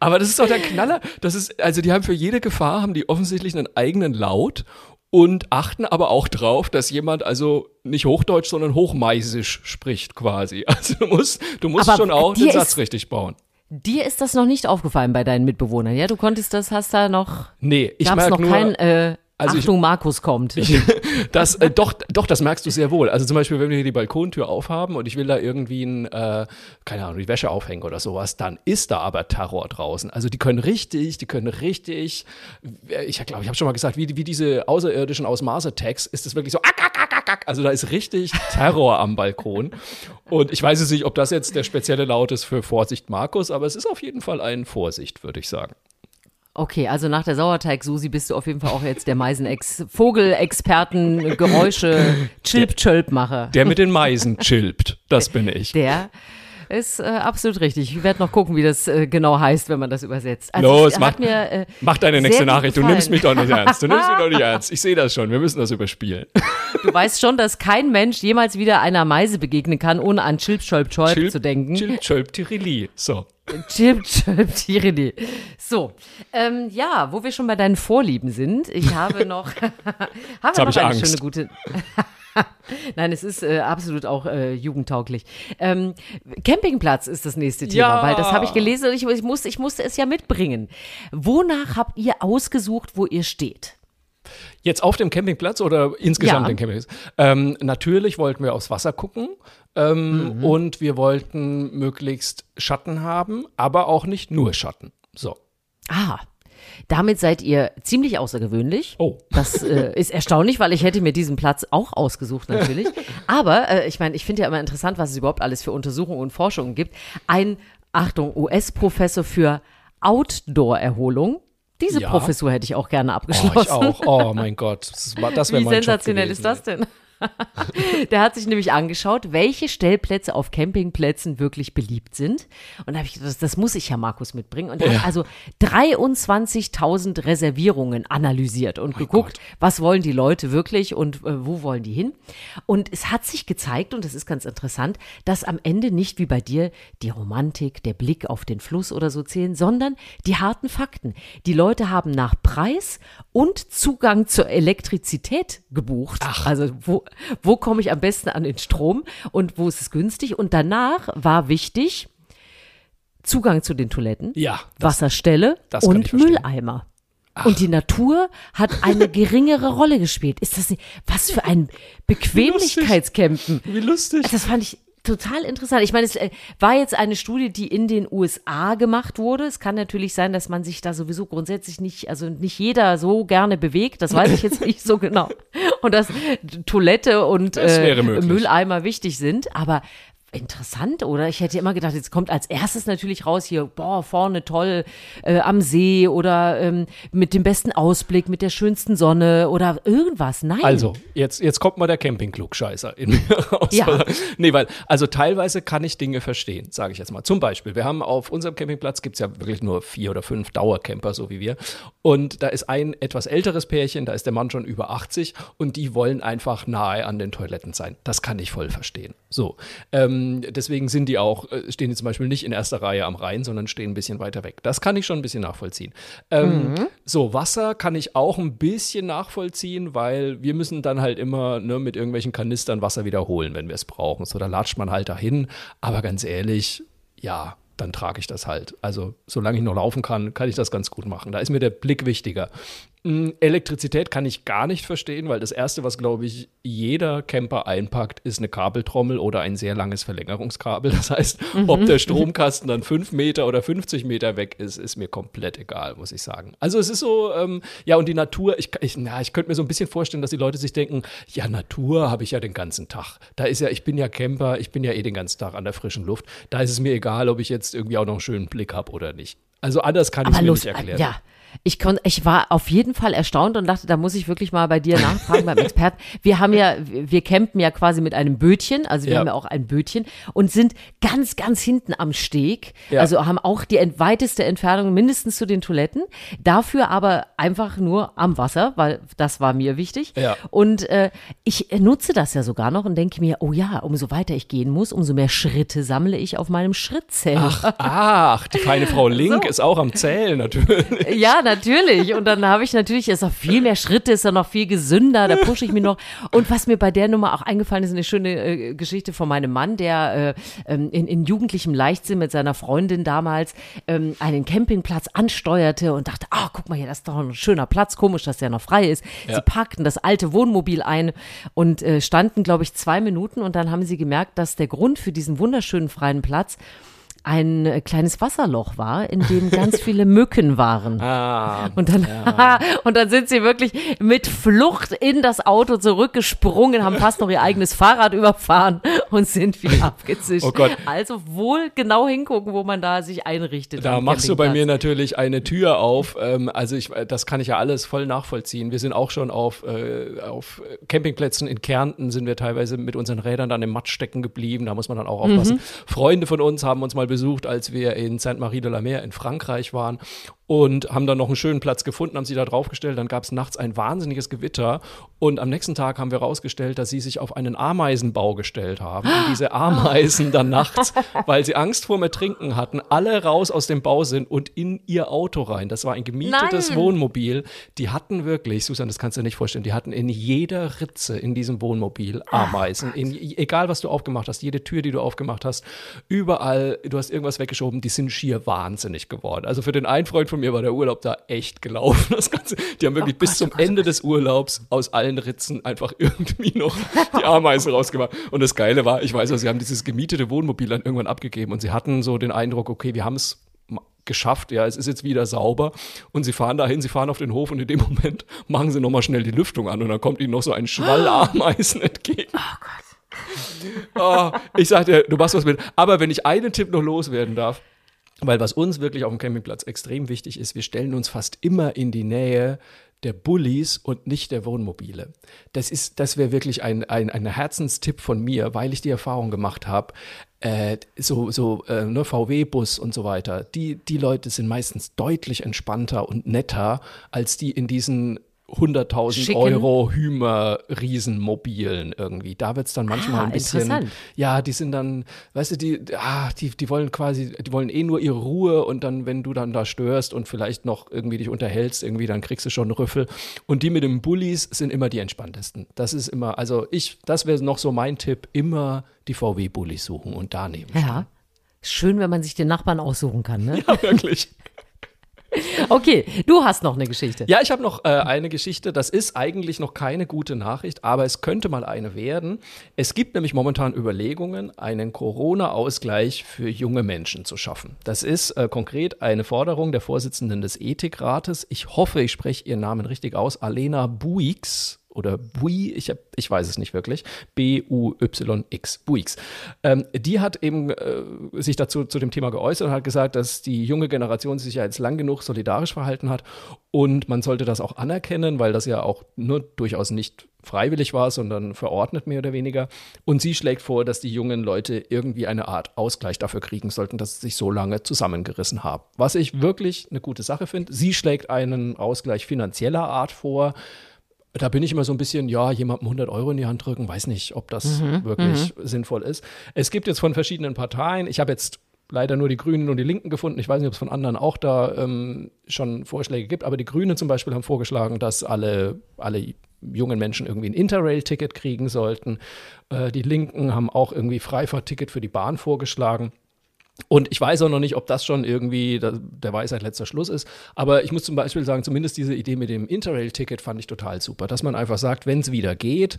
Aber das ist doch der Knaller. Das ist, also die haben für jede Gefahr, haben die offensichtlich einen eigenen Laut und achten aber auch drauf, dass jemand also nicht Hochdeutsch, sondern Hochmeisisch spricht quasi. Also du musst, du musst Aber schon auch den Satz richtig bauen. Dir ist das noch nicht aufgefallen bei deinen Mitbewohnern, ja? Du konntest das, hast da noch, Nee, ich merke noch nur, kein, äh, also ich- Achtung, Markus kommt. Das, äh, doch, doch, das merkst du sehr wohl. Also zum Beispiel, wenn wir hier die Balkontür aufhaben und ich will da irgendwie ein, äh, keine Ahnung, die Wäsche aufhängen oder sowas, dann ist da aber Terror draußen. Also die können richtig, die können richtig, äh, ich glaube, ich habe schon mal gesagt, wie, wie diese Außerirdischen aus Mars Attacks, ist es wirklich so, ack, ack, ack, ack, ack. also da ist richtig Terror am Balkon. Und ich weiß jetzt nicht, ob das jetzt der spezielle Laut ist für Vorsicht Markus, aber es ist auf jeden Fall ein Vorsicht, würde ich sagen. Okay, also nach der Sauerteig-Susi bist du auf jeden Fall auch jetzt der Meisenex, Vogelexperten, Geräusche, Chilp-Chölp-Macher. Der mit den Meisen chilpt, das bin ich. Der ist äh, absolut richtig. Ich werde noch gucken, wie das äh, genau heißt, wenn man das übersetzt. Also Los, es mach- mir, äh, Mach deine nächste Nachricht. Du nimmst mich doch nicht ernst. Du nimmst mich doch nicht ernst. Ich sehe das schon. Wir müssen das überspielen. Du weißt schon, dass kein Mensch jemals wieder einer Meise begegnen kann, ohne an Chilp, Chölp Chilp- zu denken. Chilp, Chölp, Tirili. So. Chilp, Chölp, Tirili. So, ähm, ja, wo wir schon bei deinen Vorlieben sind, ich habe noch, haben wir hab noch ich eine Angst. schöne gute. Nein, es ist äh, absolut auch äh, jugendtauglich. Ähm, Campingplatz ist das nächste Thema, Ja. weil das habe ich gelesen und ich, ich, musste, ich musste es ja mitbringen. Wonach habt ihr ausgesucht, wo ihr steht? Jetzt auf dem Campingplatz oder insgesamt Ja. den Campingplatz? Ähm, natürlich wollten wir aufs Wasser gucken ähm, und wir wollten möglichst Schatten haben, aber auch nicht nur Schatten. So. Ah, damit seid ihr ziemlich außergewöhnlich. Oh. Das äh, ist erstaunlich, weil ich hätte mir diesen Platz auch ausgesucht natürlich. Aber äh, ich meine, ich finde ja immer interessant, was es überhaupt alles für Untersuchungen und Forschungen gibt. Ein, Achtung, US-Professor für Outdoor-Erholung. Diese Ja. Professur hätte ich auch gerne Oh, abgeschlossen. ich auch. Oh mein Gott. Das, das wäre Wie mein Job sensationell gewesen, ist das denn? Der hat sich nämlich angeschaut, welche Stellplätze auf Campingplätzen wirklich beliebt sind. Und da habe ich gedacht, das, das muss ich ja Markus mitbringen. Und er Ja. hat also 23.000 Reservierungen analysiert und geguckt, was wollen die Leute wirklich und äh, wo wollen die hin. Und es hat sich gezeigt, und das ist ganz interessant, dass am Ende nicht wie bei dir die Romantik, der Blick auf den Fluss oder so zählen, sondern die harten Fakten. Die Leute haben nach Preis und Zugang zur Elektrizität gebucht. Also wo, wo komme ich am besten an den Strom und wo ist es günstig? Und danach war wichtig Zugang zu den Toiletten, Ja, das- Wasserstelle das und. Mülleimer. Und die Natur hat eine geringere Rolle gespielt. Ist das nicht, was für ein Bequemlichkeitscampen. Wie lustig. Das fand ich total interessant. Ich meine, es äh, war jetzt eine Studie, die in den USA gemacht wurde. Es kann natürlich sein, dass man sich da sowieso grundsätzlich nicht, also nicht jeder so gerne bewegt. Das weiß ich jetzt nicht so genau. Und dass Toilette und Das äh. Mülleimer wichtig sind. Aber interessant, oder? Ich hätte immer gedacht, jetzt kommt als erstes natürlich raus hier, boah, vorne toll äh, am See oder ähm, mit dem besten Ausblick, mit der schönsten Sonne oder irgendwas. Nein. Also, jetzt, jetzt kommt mal der Camping-Klugscheißer in mir raus. Ja. Nee, weil, also teilweise kann ich Dinge verstehen, sage ich jetzt mal. Zum Beispiel, wir haben auf unserem Campingplatz gibt's ja wirklich nur vier oder fünf Dauercamper, so wie wir. Und da ist ein etwas älteres Pärchen, da ist der Mann schon über 80 und die wollen einfach nahe an den Toiletten sein. Das kann ich voll verstehen. So. Ähm, deswegen sind die auch, äh, stehen die zum Beispiel nicht in erster Reihe am Rhein, sondern stehen ein bisschen weiter weg. Das kann ich schon ein bisschen nachvollziehen. Ähm, So, Wasser kann ich auch ein bisschen nachvollziehen, weil wir müssen dann halt immer ne, mit irgendwelchen Kanistern Wasser wiederholen, wenn wir es brauchen. So, da latscht man halt dahin. Aber ganz ehrlich, ja, dann trage ich das halt. Also, solange ich noch laufen kann, kann ich das ganz gut machen. Da ist mir der Blick wichtiger. Mm, Elektrizität kann ich gar nicht verstehen, weil das Erste, was, glaube ich, jeder Camper einpackt, ist eine Kabeltrommel oder ein sehr langes Verlängerungskabel. Das heißt, ob der Stromkasten dann 5 Meter oder 50 Meter weg ist, ist mir komplett egal, muss ich sagen. Also es ist so, ähm, ja, und die Natur, ich, ich, na, ich könnte mir so ein bisschen vorstellen, dass die Leute sich denken, ja, Natur habe ich ja den ganzen Tag. Da ist ja, ich bin ja Camper, ich bin ja eh den ganzen Tag an der frischen Luft. Da ist es mir egal, ob ich jetzt irgendwie auch noch einen schönen Blick habe oder nicht. Also anders kann ich es mir los, nicht erklären. ja. Ich, kon, ich war auf jeden Fall erstaunt und dachte, da muss ich wirklich mal bei dir nachfragen, beim Experten. Wir haben ja, wir campen ja quasi mit einem Bötchen, also wir Ja. haben ja auch ein Bötchen und sind ganz, ganz hinten am Steg. Ja. Also haben auch die weiteste Entfernung mindestens zu den Toiletten. Dafür aber einfach nur am Wasser, weil das war mir wichtig. Ja. Und äh, ich nutze das ja sogar noch und denke mir, oh ja, umso weiter ich gehen muss, umso mehr Schritte sammle ich auf meinem Schrittzähler. Ach, ach, die feine Frau Link So. ist auch am Zählen natürlich. Ja, natürlich. Und dann habe ich natürlich, ist noch viel mehr Schritte, ist ja noch viel gesünder, da pushe ich mich noch. Und was mir bei der Nummer auch eingefallen ist, eine schöne äh, Geschichte von meinem Mann, der äh, ähm, in, in jugendlichem Leichtsinn mit seiner Freundin damals ähm, einen Campingplatz ansteuerte und dachte, ah, guck mal hier, das ist doch ein schöner Platz, komisch, dass der noch frei ist. Ja. Sie packten das alte Wohnmobil ein und äh, standen, glaube ich, zwei Minuten und dann haben sie gemerkt, dass der Grund für diesen wunderschönen freien Platz ein äh, kleines Wasserloch war, in dem ganz viele Mücken waren. Ah, Und dann, und dann sind sie wirklich mit Flucht in das Auto zurückgesprungen, haben fast noch ihr eigenes Fahrrad überfahren und sind wieder abgezischt. Oh Gott. Also wohl genau hingucken, wo man da sich einrichtet. Da machst du bei mir natürlich eine Tür auf. Ähm, also ich, das kann ich ja alles voll nachvollziehen. Wir sind auch schon auf, äh, auf Campingplätzen in Kärnten, sind wir teilweise mit unseren Rädern dann im Matsch stecken geblieben. Da muss man dann auch aufpassen. Mhm. Freunde von uns haben uns mal besucht, als wir in Sainte-Marie-de-la-Mer in Frankreich waren und haben dann noch einen schönen Platz gefunden, haben sie da draufgestellt. Dann gab es nachts ein wahnsinniges Gewitter und am nächsten Tag haben wir rausgestellt, dass sie sich auf einen Ameisenbau gestellt haben. Und diese Ameisen dann nachts, weil sie Angst vorm Ertrinken hatten, alle raus aus dem Bau sind und in ihr Auto rein. Das war ein gemietetes Nein. Wohnmobil. Die hatten wirklich, Susan, das kannst du dir nicht vorstellen, die hatten in jeder Ritze in diesem Wohnmobil Ameisen. In, egal, was du aufgemacht hast, jede Tür, die du aufgemacht hast, überall, du hast irgendwas weggeschoben, die sind schier wahnsinnig geworden. Also für den einen Freund von mir war der Urlaub da echt gelaufen. Das Ganze, die haben wirklich bis zum Ende des Urlaubs aus allen Ritzen einfach irgendwie noch die Ameisen rausgemacht. Und das Geile war, ich weiß, also, sie haben dieses gemietete Wohnmobil dann irgendwann abgegeben und sie hatten so den Eindruck, okay, wir haben es geschafft, ja, es ist jetzt wieder sauber und sie fahren dahin, sie fahren auf den Hof und in dem Moment machen sie nochmal schnell die Lüftung an und dann kommt ihnen noch so ein Schwall Ameisen entgegen. Oh Gott. Oh, ich sagte, du machst was mit. Aber wenn ich einen Tipp noch loswerden darf, weil was uns wirklich auf dem Campingplatz extrem wichtig ist, wir stellen uns fast immer in die Nähe der Bullis und nicht der Wohnmobile. Das ist, das wäre wirklich ein, ein, ein Herzenstipp von mir, weil ich die Erfahrung gemacht habe, äh, so, so äh, ne, VW-Bus und so weiter, die, die Leute sind meistens deutlich entspannter und netter als die in diesen 100.000 Euro Hümer-Riesenmobilen irgendwie. Da wird es dann manchmal ah, ein bisschen. Ja, die sind dann, weißt du, die, ah, die, die wollen quasi, die wollen eh nur ihre Ruhe und dann, wenn du dann da störst und vielleicht noch irgendwie dich unterhältst, irgendwie, dann kriegst du schon einen Rüffel. Und die mit den Bullies sind immer die entspanntesten. Das ist immer, also ich, das wäre noch so mein Tipp, immer die VW-Bullies suchen und da nehmen. Ja. Schön, wenn man sich den Nachbarn aussuchen kann, ne? Ja, wirklich. Okay, du hast noch eine Geschichte. Ja, ich habe noch äh, eine Geschichte. Das ist eigentlich noch keine gute Nachricht, aber es könnte mal eine werden. Es gibt nämlich momentan Überlegungen, einen Corona-Ausgleich für junge Menschen zu schaffen. Das ist äh, konkret eine Forderung der Vorsitzenden des Ethikrates. Ich hoffe, ich spreche ihren Namen richtig aus. Alena Buix oder Bui, ich, hab, ich weiß es nicht wirklich, B-U-Y-X, Buix. Ähm, die hat eben äh, sich dazu zu dem Thema geäußert und hat gesagt, dass die junge Generation sich ja jetzt lang genug solidarisch verhalten hat und man sollte das auch anerkennen, weil das ja auch nur durchaus nicht freiwillig war, sondern verordnet mehr oder weniger. Und sie schlägt vor, dass die jungen Leute irgendwie eine Art Ausgleich dafür kriegen sollten, dass sie sich so lange zusammengerissen haben. Was ich wirklich eine gute Sache finde. Sie schlägt einen Ausgleich finanzieller Art vor da bin ich immer so ein bisschen, ja, jemandem 100 Euro in die Hand drücken, weiß nicht, ob das mhm, wirklich mhm. sinnvoll ist. Es gibt jetzt von verschiedenen Parteien, ich habe jetzt leider nur die Grünen und die Linken gefunden. Ich weiß nicht, ob es von anderen auch da ähm, schon Vorschläge gibt, aber die Grünen zum Beispiel haben vorgeschlagen, dass alle, alle jungen Menschen irgendwie ein Interrail-Ticket kriegen sollten. Äh, die Linken haben auch irgendwie Freifahrtticket für die Bahn vorgeschlagen. Und ich weiß auch noch nicht, ob das schon irgendwie der Weisheit letzter Schluss ist. Aber ich muss zum Beispiel sagen, zumindest diese Idee mit dem Interrail-Ticket fand ich total super. Dass man einfach sagt, wenn es wieder geht,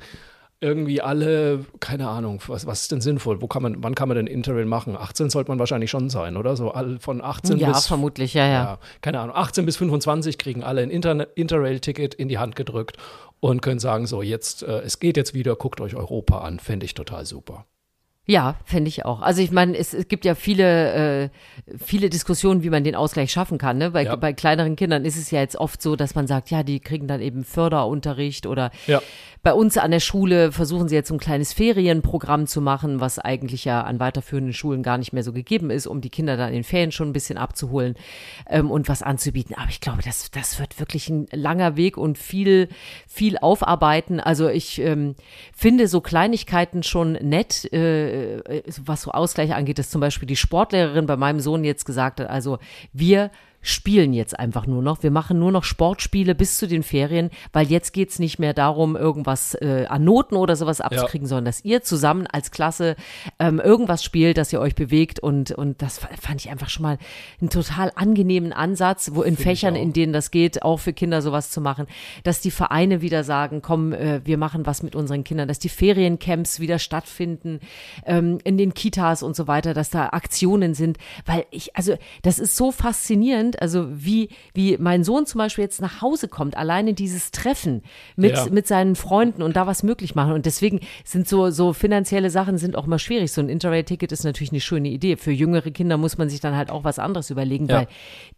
irgendwie alle, keine Ahnung, was, was ist denn sinnvoll? Wo kann man, wann kann man denn Interrail machen? 18 sollte man wahrscheinlich schon sein, oder? So all, von 18 ja, bis. Ja, vermutlich, ja, ja, ja. Keine Ahnung, 18 bis 25 kriegen alle ein Inter Interrail-Ticket in die Hand gedrückt und können sagen: So, jetzt, äh, es geht jetzt wieder, guckt euch Europa an. Fände ich total super. Ja, fände ich auch. Also ich meine, es, es gibt ja viele, äh, viele Diskussionen, wie man den Ausgleich schaffen kann. Ne? Bei, ja. bei kleineren Kindern ist es ja jetzt oft so, dass man sagt, ja, die kriegen dann eben Förderunterricht oder ja. Bei uns an der Schule versuchen sie jetzt ein kleines Ferienprogramm zu machen, was eigentlich ja an weiterführenden Schulen gar nicht mehr so gegeben ist, um die Kinder dann in den Ferien schon ein bisschen abzuholen ähm, und was anzubieten. Aber ich glaube, das, das wird wirklich ein langer Weg und viel, viel aufarbeiten. Also ich ähm, finde so Kleinigkeiten schon nett, äh, was so Ausgleich angeht, dass zum Beispiel die Sportlehrerin bei meinem Sohn jetzt gesagt hat, also wir spielen jetzt einfach nur noch. Wir machen nur noch Sportspiele bis zu den Ferien, weil jetzt geht es nicht mehr darum, irgendwas äh, an Noten oder sowas abzukriegen, ja. sondern dass ihr zusammen als Klasse ähm, irgendwas spielt, dass ihr euch bewegt und, und das fand ich einfach schon mal einen total angenehmen Ansatz, wo in Find Fächern, in denen das geht, auch für Kinder sowas zu machen, dass die Vereine wieder sagen, komm, äh, wir machen was mit unseren Kindern, dass die Feriencamps wieder stattfinden, ähm, in den Kitas und so weiter, dass da Aktionen sind, weil ich, also das ist so faszinierend, sind. Also wie, wie mein Sohn zum Beispiel jetzt nach Hause kommt, alleine dieses Treffen mit, ja. mit seinen Freunden und da was möglich machen. Und deswegen sind so, so finanzielle Sachen sind auch mal schwierig. So ein Interrail-Ticket ist natürlich eine schöne Idee. Für jüngere Kinder muss man sich dann halt auch was anderes überlegen, ja. weil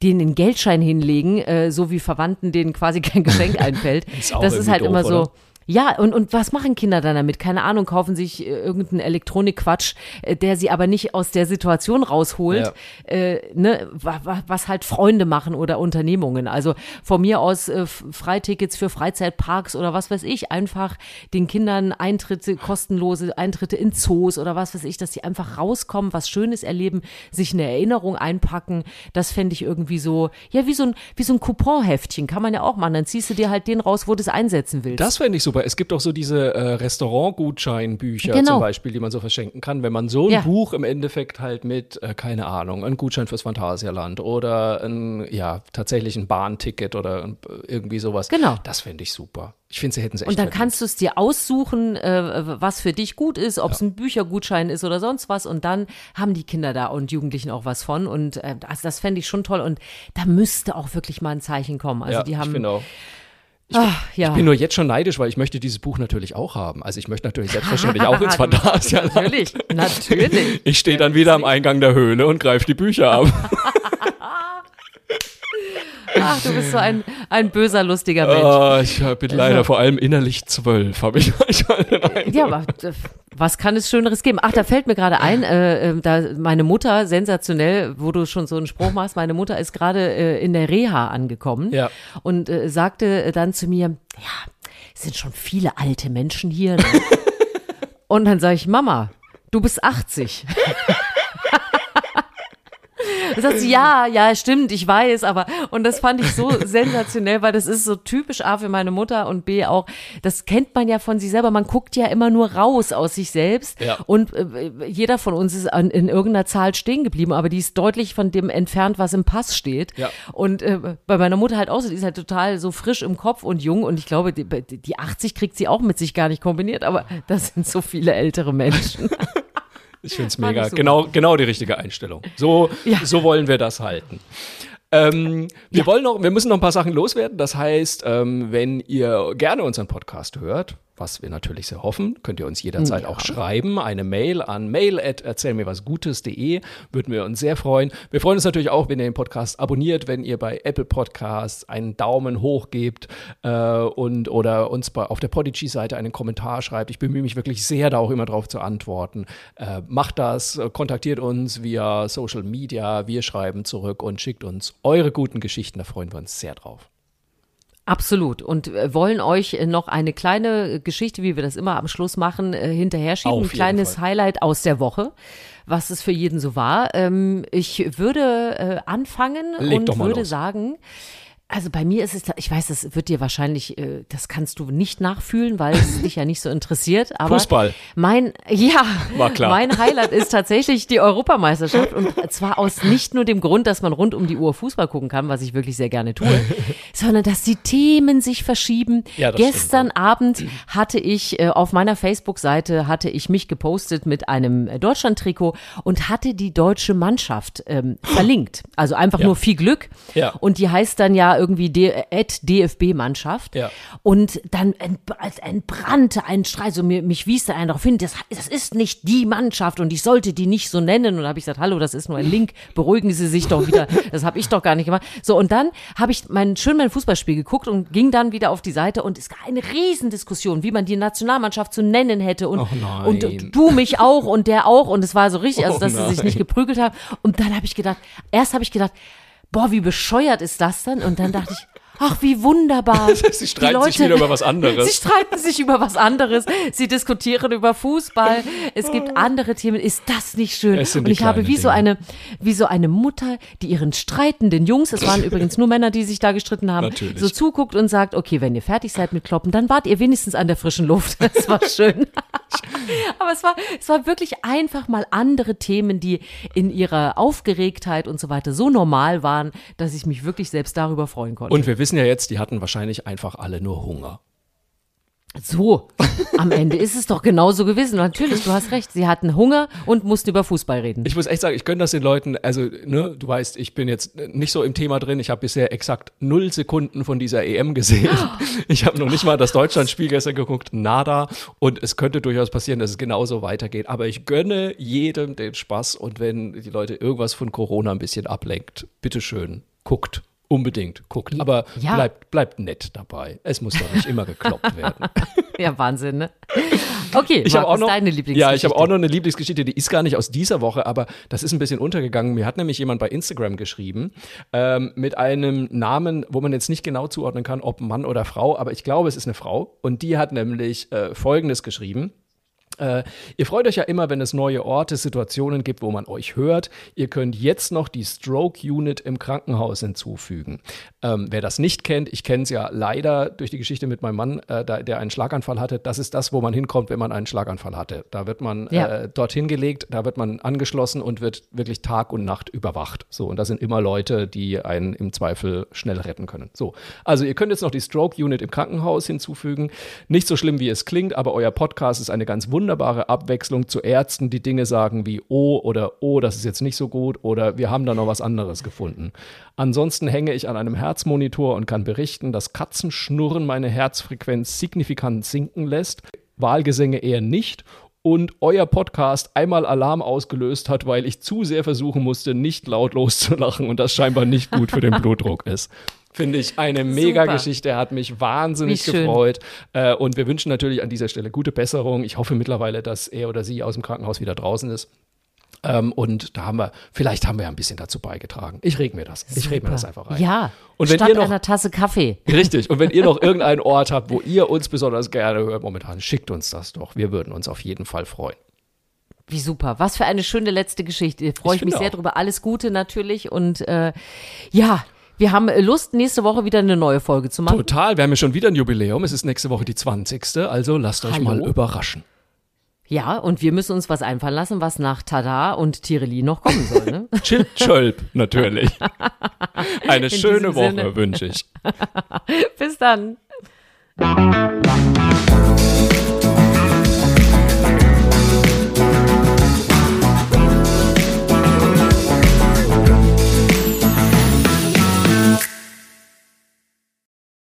denen einen Geldschein hinlegen, äh, so wie Verwandten denen quasi kein Geschenk einfällt. ist das ist halt doof, immer so. Oder? Ja, und, und was machen Kinder dann damit? Keine Ahnung, kaufen sich äh, irgendeinen Elektronikquatsch, äh, der sie aber nicht aus der Situation rausholt, ja. äh, ne, was halt Freunde machen oder Unternehmungen. Also von mir aus äh, Freitickets für Freizeitparks oder was weiß ich, einfach den Kindern Eintritte, kostenlose Eintritte in Zoos oder was weiß ich, dass sie einfach rauskommen, was Schönes erleben, sich eine Erinnerung einpacken. Das fände ich irgendwie so, ja, wie so ein, wie so ein Couponheftchen, kann man ja auch machen. Dann ziehst du dir halt den raus, wo du es einsetzen willst. Das fände ich super super. Es gibt auch so diese äh, Restaurantgutscheinbücher Genau. zum Beispiel, die man so verschenken kann. Wenn man so ein Ja. Buch im Endeffekt halt mit, äh, keine Ahnung, ein Gutschein fürs Phantasialand oder ein, ja, tatsächlich ein Bahnticket oder irgendwie sowas. Genau. Das fände ich super. Ich finde, sie hätten es echt Und dann verdient. kannst du es dir aussuchen, äh, was für dich gut ist, ob es ein Büchergutschein ist oder sonst was. Und dann haben die Kinder da und Jugendlichen auch was von. Und äh, also das fände ich schon toll. Und da müsste auch wirklich mal ein Zeichen kommen. Also ja, die ich haben. finde auch. Ach, ja. Ich bin nur jetzt schon neidisch, weil ich möchte dieses Buch natürlich auch haben. Also ich möchte natürlich selbstverständlich auch ins Phantasialand. natürlich, natürlich. Ich stehe dann wieder am Eingang der Höhle und greife die Bücher ab. Ach, du bist so ein, ein böser, lustiger Mensch. Ah, ich bin leider vor allem innerlich zwölf, habe ich manchmal den Eindruck. Ja, aber äh, was kann es Schöneres geben? Ach, da fällt mir gerade ein, äh, äh, da meine Mutter, sensationell, wo du schon so einen Spruch machst, meine Mutter ist gerade äh, in der Reha angekommen Ja. und äh, sagte dann zu mir, ja, es sind schon viele alte Menschen hier. Ne? und dann sage ich, Mama, du bist 80. Sagt sie, ja, ja, stimmt, ich weiß, aber, und das fand ich so sensationell, weil das ist so typisch A für meine Mutter und B auch, das kennt man ja von sich selber, man guckt ja immer nur raus aus sich selbst Ja. und äh, jeder von uns ist an, in irgendeiner Zahl stehen geblieben, aber die ist deutlich von dem entfernt, was im Pass steht. Ja. Und äh, bei meiner Mutter halt auch so, die ist halt total so frisch im Kopf und jung und ich glaube, die, die 80 kriegt sie auch mit sich gar nicht kombiniert, aber das sind so viele ältere Menschen. Ich finde es mega. Genau, genau die richtige Einstellung. So, Ja. so wollen wir das halten. Ähm, wir wollen noch, wir müssen noch ein paar Sachen loswerden. Das heißt, ähm, wenn ihr gerne unseren Podcast hört, was wir natürlich sehr hoffen, könnt ihr uns jederzeit auch schreiben. Eine Mail an mail at erzähl mir was Gutes.de. Würden wir uns sehr freuen. Wir freuen uns natürlich auch, wenn ihr den Podcast abonniert, wenn ihr bei Apple Podcasts einen Daumen hoch gebt äh, und oder uns bei, auf der Podigy-Seite einen Kommentar schreibt. Ich bemühe mich wirklich sehr, da auch immer drauf zu antworten. Äh, macht das, kontaktiert uns via Social Media. Wir schreiben zurück und schickt uns eure guten Geschichten. Da freuen wir uns sehr drauf. Absolut. Und äh, wollen euch äh, noch eine kleine Geschichte, wie wir das immer am Schluss machen, äh, hinterher schieben. Ein kleines Fall. Highlight aus der Woche, was es für jeden so war. Ähm, ich würde äh, anfangen Leg und würde los. sagen, also bei mir ist es, ich weiß, das wird dir wahrscheinlich, äh, das kannst du nicht nachfühlen, weil es dich ja nicht so interessiert. Aber Fußball. Mein, ja, War klar. mein Highlight ist tatsächlich die Europameisterschaft und zwar aus nicht nur dem Grund, dass man rund um die Uhr Fußball gucken kann, was ich wirklich sehr gerne tue, sondern dass die Themen sich verschieben. Ja, das stimmt Gestern Abend hatte ich äh, auf meiner Facebook-Seite hatte ich mich gepostet mit einem Deutschland-Trikot und hatte die deutsche Mannschaft ähm, verlinkt. Also einfach Ja. nur viel Glück. Ja. Und die heißt dann ja irgendwie DFB-Mannschaft. Ja. Und dann entbrannte ein Streit, so mir, mich wies da einer darauf hin, das, das ist nicht die Mannschaft und ich sollte die nicht so nennen. Und da habe ich gesagt, hallo, das ist nur ein Link, beruhigen Sie sich doch wieder, das habe ich doch gar nicht gemacht. So, und dann habe ich mein, schön mein Fußballspiel geguckt und ging dann wieder auf die Seite und es gab eine Riesendiskussion, wie man die Nationalmannschaft zu nennen hätte und, Oh und du mich auch und der auch und es war so richtig, also Oh dass sie sich nicht geprügelt haben. Und dann habe ich gedacht, erst habe ich gedacht, boah, wie bescheuert ist das dann? Und dann dachte ich, ach, wie wunderbar. Sie streiten sich wieder über was anderes. Sie streiten sich über was anderes. Sie diskutieren über Fußball. Es gibt andere Themen. Ist das nicht schön? Und ich habe wie so eine, wie so eine Mutter, die ihren streitenden Jungs, es waren übrigens nur Männer, die sich da gestritten haben, Natürlich. so zuguckt und sagt, okay, wenn ihr fertig seid mit Kloppen, dann wart ihr wenigstens an der frischen Luft. Das war schön. Aber es war, es war wirklich einfach mal andere Themen, die in ihrer Aufgeregtheit und so weiter so normal waren, dass ich mich wirklich selbst darüber freuen konnte. Und wir wissen ja jetzt, die hatten wahrscheinlich einfach alle nur Hunger. So, am Ende ist es doch genauso gewesen. Natürlich, du hast recht. Sie hatten Hunger und mussten über Fußball reden. Ich muss echt sagen, ich gönne das den Leuten, also, ne, du weißt, ich bin jetzt nicht so im Thema drin. Ich habe bisher exakt null Sekunden von dieser EM gesehen. Ich habe noch nicht mal das Deutschlandspiel gestern geguckt, nada. Und es könnte durchaus passieren, dass es genauso weitergeht. Aber ich gönne jedem den Spaß. Und wenn die Leute irgendwas von Corona ein bisschen ablenkt, bitteschön, guckt. Unbedingt, guckt. Aber Ja. bleibt, bleibt nett dabei. Es muss doch nicht immer gekloppt werden. Ja, Wahnsinn, ne? Okay, Ich habe auch noch deine Lieblingsgeschichte. Ja, ich habe auch noch eine Lieblingsgeschichte, die ist gar nicht aus dieser Woche, aber das ist ein bisschen untergegangen. Mir hat nämlich jemand bei Instagram geschrieben ähm, mit einem Namen, wo man jetzt nicht genau zuordnen kann, ob Mann oder Frau, aber ich glaube, es ist eine Frau und die hat nämlich äh, Folgendes geschrieben. Äh, ihr freut euch ja immer, wenn es neue Orte, Situationen gibt, wo man euch hört. Ihr könnt jetzt noch die Stroke Unit im Krankenhaus hinzufügen. Ähm, wer das nicht kennt, ich kenne es ja leider durch die Geschichte mit meinem Mann, äh, der, der, einen Schlaganfall hatte. Das ist das, wo man hinkommt, wenn man einen Schlaganfall hatte. Da wird man ja. äh, dorthin gelegt, da wird man angeschlossen und wird wirklich Tag und Nacht überwacht. So, und da sind immer Leute, die einen im Zweifel schnell retten können. So, also ihr könnt jetzt noch die Stroke Unit im Krankenhaus hinzufügen. Nicht so schlimm, wie es klingt, aber euer Podcast ist eine ganz wunderbare wunderbare Abwechslung zu Ärzten, die Dinge sagen wie oh oder oh, das ist jetzt nicht so gut oder wir haben da noch was anderes gefunden. Ansonsten hänge ich an einem Herzmonitor und kann berichten, dass Katzenschnurren meine Herzfrequenz signifikant sinken lässt, Wahlgesänge eher nicht und euer Podcast einmal Alarm ausgelöst hat, weil ich zu sehr versuchen musste, nicht laut loszulachen und das scheinbar nicht gut für den Blutdruck ist. Finde ich eine mega Geschichte, hat mich wahnsinnig gefreut. Äh, und wir wünschen natürlich an dieser Stelle gute Besserung. Ich hoffe mittlerweile, dass er oder sie aus dem Krankenhaus wieder draußen ist. Ähm, und da haben wir, vielleicht haben wir ja ein bisschen dazu beigetragen. Ich reg mir das. Ich reg mir das einfach rein. Ja. Und wenn statt ihr noch, einer Tasse Kaffee. Richtig. Und wenn ihr noch irgendeinen Ort habt, wo ihr uns besonders gerne hört momentan, schickt uns das doch. Wir würden uns auf jeden Fall freuen. Wie super. Was für eine schöne letzte Geschichte. Freue ich, ich mich sehr auch. drüber. Alles Gute natürlich. Und äh, ja, wir haben Lust, nächste Woche wieder eine neue Folge zu machen. Total, wir haben ja schon wieder ein Jubiläum. Es ist nächste Woche die 20. Also lasst euch Hallo? mal überraschen. Ja, und wir müssen uns was einfallen lassen, was nach Tada und Tireli noch kommen soll. Ne? Chip Chölp, natürlich. Eine In schöne Woche wünsche ich. Bis dann.